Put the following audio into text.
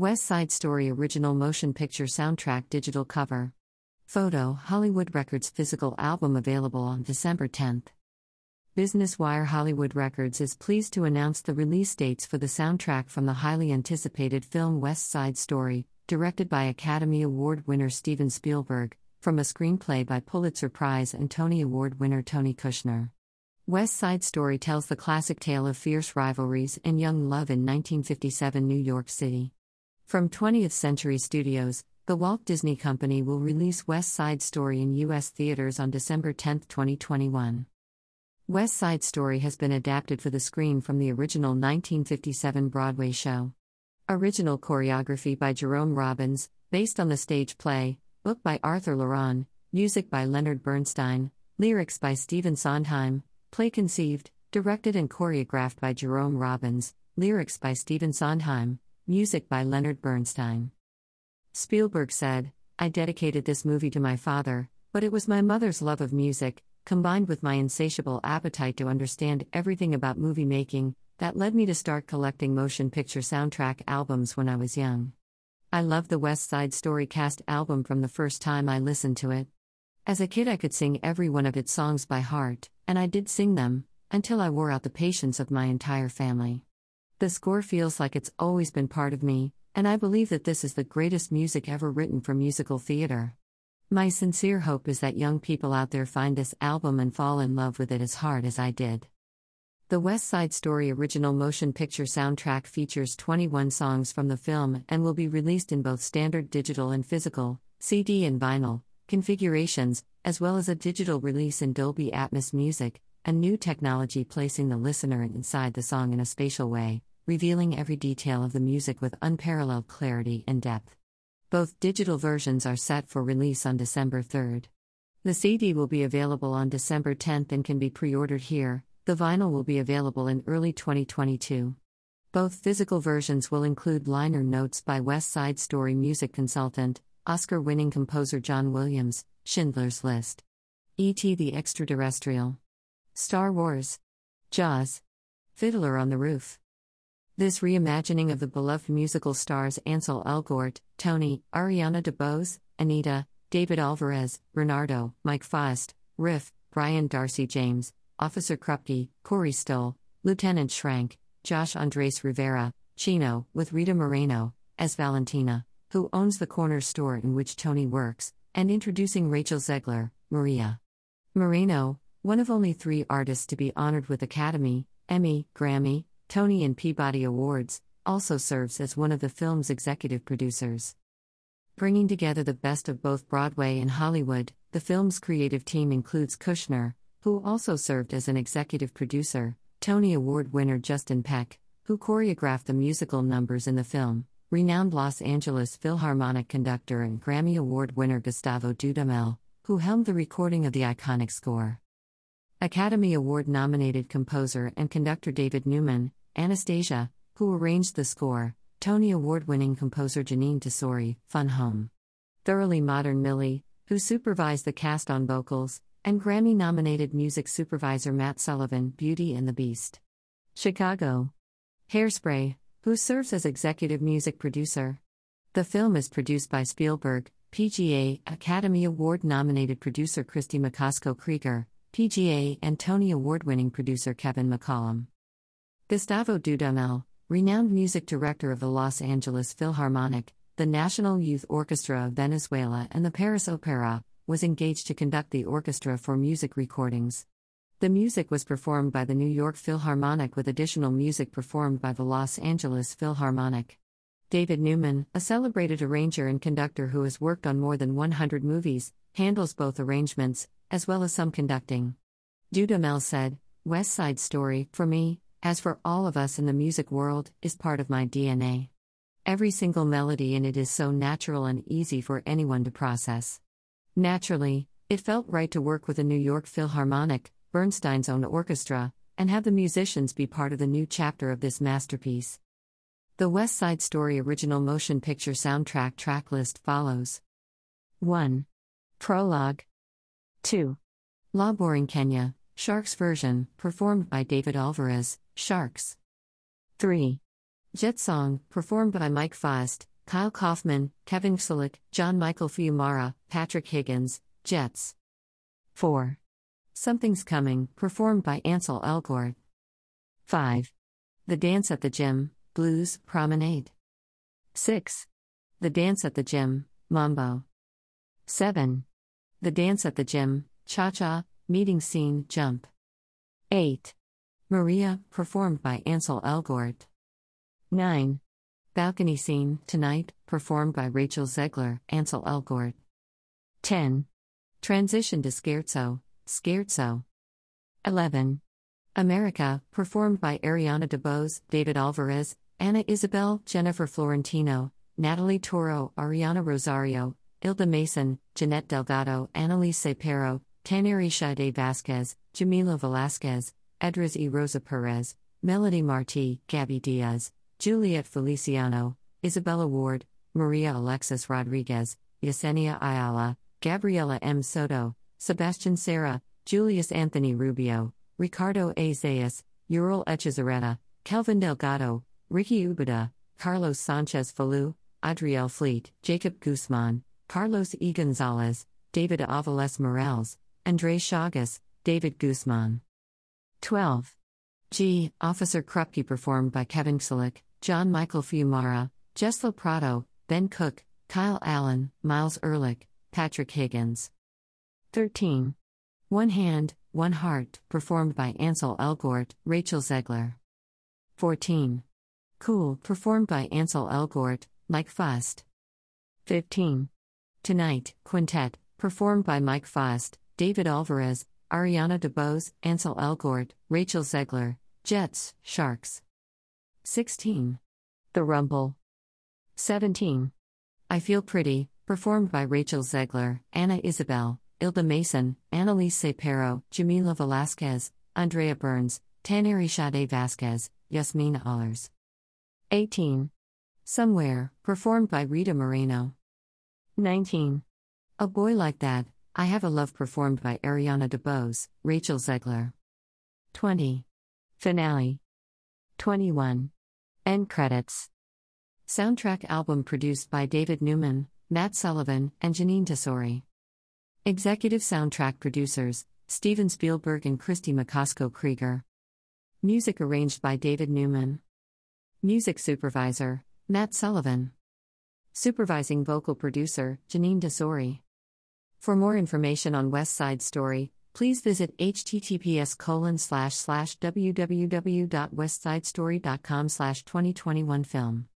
West Side Story Original Motion Picture Soundtrack Digital Cover. Photo Hollywood Records Physical Album available on December 10th. Business Wire Hollywood Records is pleased to announce the release dates for the soundtrack from the highly anticipated film West Side Story, directed by Academy Award winner Steven Spielberg, from a screenplay by Pulitzer Prize and Tony Award winner Tony Kushner. West Side Story tells the classic tale of fierce rivalries and young love in 1957 New York City. From 20th Century Studios, the Walt Disney Company will release West Side Story in U.S. theaters on December 10, 2021. West Side Story has been adapted for the screen from the original 1957 Broadway show. Original choreography by Jerome Robbins, based on the stage play, book by Arthur Laurent, music by Leonard Bernstein, lyrics by Stephen Sondheim, play conceived, directed and choreographed by Jerome Robbins, lyrics by Stephen Sondheim, music by Leonard Bernstein. Spielberg said, I dedicated this movie to my father, but it was my mother's love of music, combined with my insatiable appetite to understand everything about movie making, that led me to start collecting motion picture soundtrack albums when I was young. I loved the West Side Story cast album from the first time I listened to it. As a kid, I could sing every one of its songs by heart, and I did sing them, until I wore out the patience of my entire family. The score feels like it's always been part of me, and I believe that this is the greatest music ever written for musical theater. My sincere hope is that young people out there find this album and fall in love with it as hard as I did. The West Side Story original motion picture soundtrack features 21 songs from the film and will be released in both standard digital and physical, CD and vinyl, configurations, as well as a digital release in Dolby Atmos Music, a new technology placing the listener inside the song in a spatial way, revealing every detail of the music with unparalleled clarity and depth. Both digital versions are set for release on December 3rd. The CD will be available on December 10th and can be pre ordered here. The vinyl will be available in early 2022. Both physical versions will include liner notes by West Side Story music consultant, Oscar winning composer John Williams, Schindler's List. E.T. the Extraterrestrial. Star Wars. Jaws. Fiddler on the Roof. This reimagining of the beloved musical stars Ansel Elgort, Tony, Ariana DeBose, Anita, David Alvarez, Bernardo, Mike Faist, Riff, Brian Darcy James, Officer Krupke, Corey Stoll, Lieutenant Schrank, Josh Andres Rivera, Chino, with Rita Moreno, as Valentina, who owns the corner store in which Tony works, and introducing Rachel Zegler, Maria. Moreno, one of only three artists to be honored with Academy, Emmy, Grammy, Tony and Peabody Awards, also serves as one of the film's executive producers. Bringing together the best of both Broadway and Hollywood, the film's creative team includes Kushner, who also served as an executive producer, Tony Award winner Justin Peck, who choreographed the musical numbers in the film, renowned Los Angeles Philharmonic conductor and Grammy Award winner Gustavo Dudamel, who helmed the recording of the iconic score. Academy Award nominated composer and conductor David Newman, Anastasia, who arranged the score, Tony Award winning composer Jeanine Tesori, Fun Home. Thoroughly Modern Millie, who supervised the cast on vocals, and Grammy nominated music supervisor Matt Sullivan, Beauty and the Beast. Chicago. Hairspray, who serves as executive music producer. The film is produced by Spielberg, PGA Academy Award nominated producer Kristie Macosko Krieger, PGA and Tony Award winning producer Kevin McCollum. Gustavo Dudamel, renowned music director of the Los Angeles Philharmonic, the National Youth Orchestra of Venezuela, and the Paris Opera, was engaged to conduct the orchestra for music recordings. The music was performed by the New York Philharmonic with additional music performed by the Los Angeles Philharmonic. David Newman, a celebrated arranger and conductor who has worked on more than 100 movies, handles both arrangements, as well as some conducting. Dudamel said, West Side Story, for me, as for all of us in the music world, is part of my DNA. Every single melody in it is so natural and easy for anyone to process. Naturally, it felt right to work with the New York Philharmonic, Bernstein's own orchestra, and have the musicians be part of the new chapter of this masterpiece. The West Side Story original motion picture soundtrack track list follows 1. Prologue 2. La Borinqueña, Sharks version, performed by David Alvarez, Sharks. 3. Jet Song, performed by Mike Faist, Kyle Coffman, Kevin Csolak, John Michael Fiumara, Patrick Higgins, Jets. 4. Something's Coming, performed by Ansel Elgort. 5. The Dance at the Gym, Blues, Promenade. 6. The Dance at the Gym, Mambo. 7. The Dance at the Gym, Cha Cha, Meeting Scene, Jump. 8. Maria, performed by Ansel Elgort. 9. Balcony Scene, Tonight, performed by Rachel Zegler, Ansel Elgort. 10. Transition to Scherzo, Scherzo. 11. America, performed by Ariana DeBose, David Alvarez, Ana Isabelle, Jennifer Florentino, Natalie Toro, Ariana Rosario, Ilda Mason, Jeanette Delgado, Annalise Cepero, Tanairi Sade Vazquez, Jamila Velasquez, Edras E. Rosa Perez, Melody Marti, Gabby Diaz, Juliet Feliciano, Isabella Ward, Maria Alexis Rodriguez, Yesenia Ayala, Gabriela M. Soto, Sebastian Serra, Julius Anthony Rubio, Ricardo A. Zayas, Ural Echezareta, Kelvin Delgado, Ricky Ubeda, Carlos Sanchez Falú, Adriel Flete, Jacob Guzman, Carlos E. Gonzalez, David Aviles Morales, Andre Chagas, David Guzman. 12. G. Officer Krupke performed by Kevin Csolak, John Michael Fiumara, Jess LeProtto, Ben Cook, Kyle Allen, Miles Ehrlich, Patrick Higgins. 13. One Hand, One Heart, performed by Ansel Elgort, Rachel Zegler. 14. Cool, performed by Ansel Elgort, Mike Faist. 15. Tonight, Quintet, performed by Mike Faist, David Alvarez, Ariana DeBose, Ansel Elgort, Rachel Zegler, Jets, Sharks. 16. The Rumble. 17. I Feel Pretty, performed by Rachel Zegler, Ana Isabelle, Ilda Mason, Annalise Cepero, Jamila Velasquez, Andrea Burns, Tanairi Sade Vazquez, Yasmina Allers. 18. Somewhere, performed by Rita Moreno. 19. A Boy Like That, I Have a Love, performed by Ariana DeBose, Rachel Zegler. 20. Finale. 21. End credits. Soundtrack album produced by David Newman, Matt Sullivan, and Jeanine Tesori. Executive soundtrack producers Steven Spielberg and Kristie Macosko Krieger. Music arranged by David Newman. Music supervisor Matt Sullivan. Supervising vocal producer Jeanine Tesori. For more information on West Side Story, please visit https colon slash slash www.westsidestory.com slash 2021 film.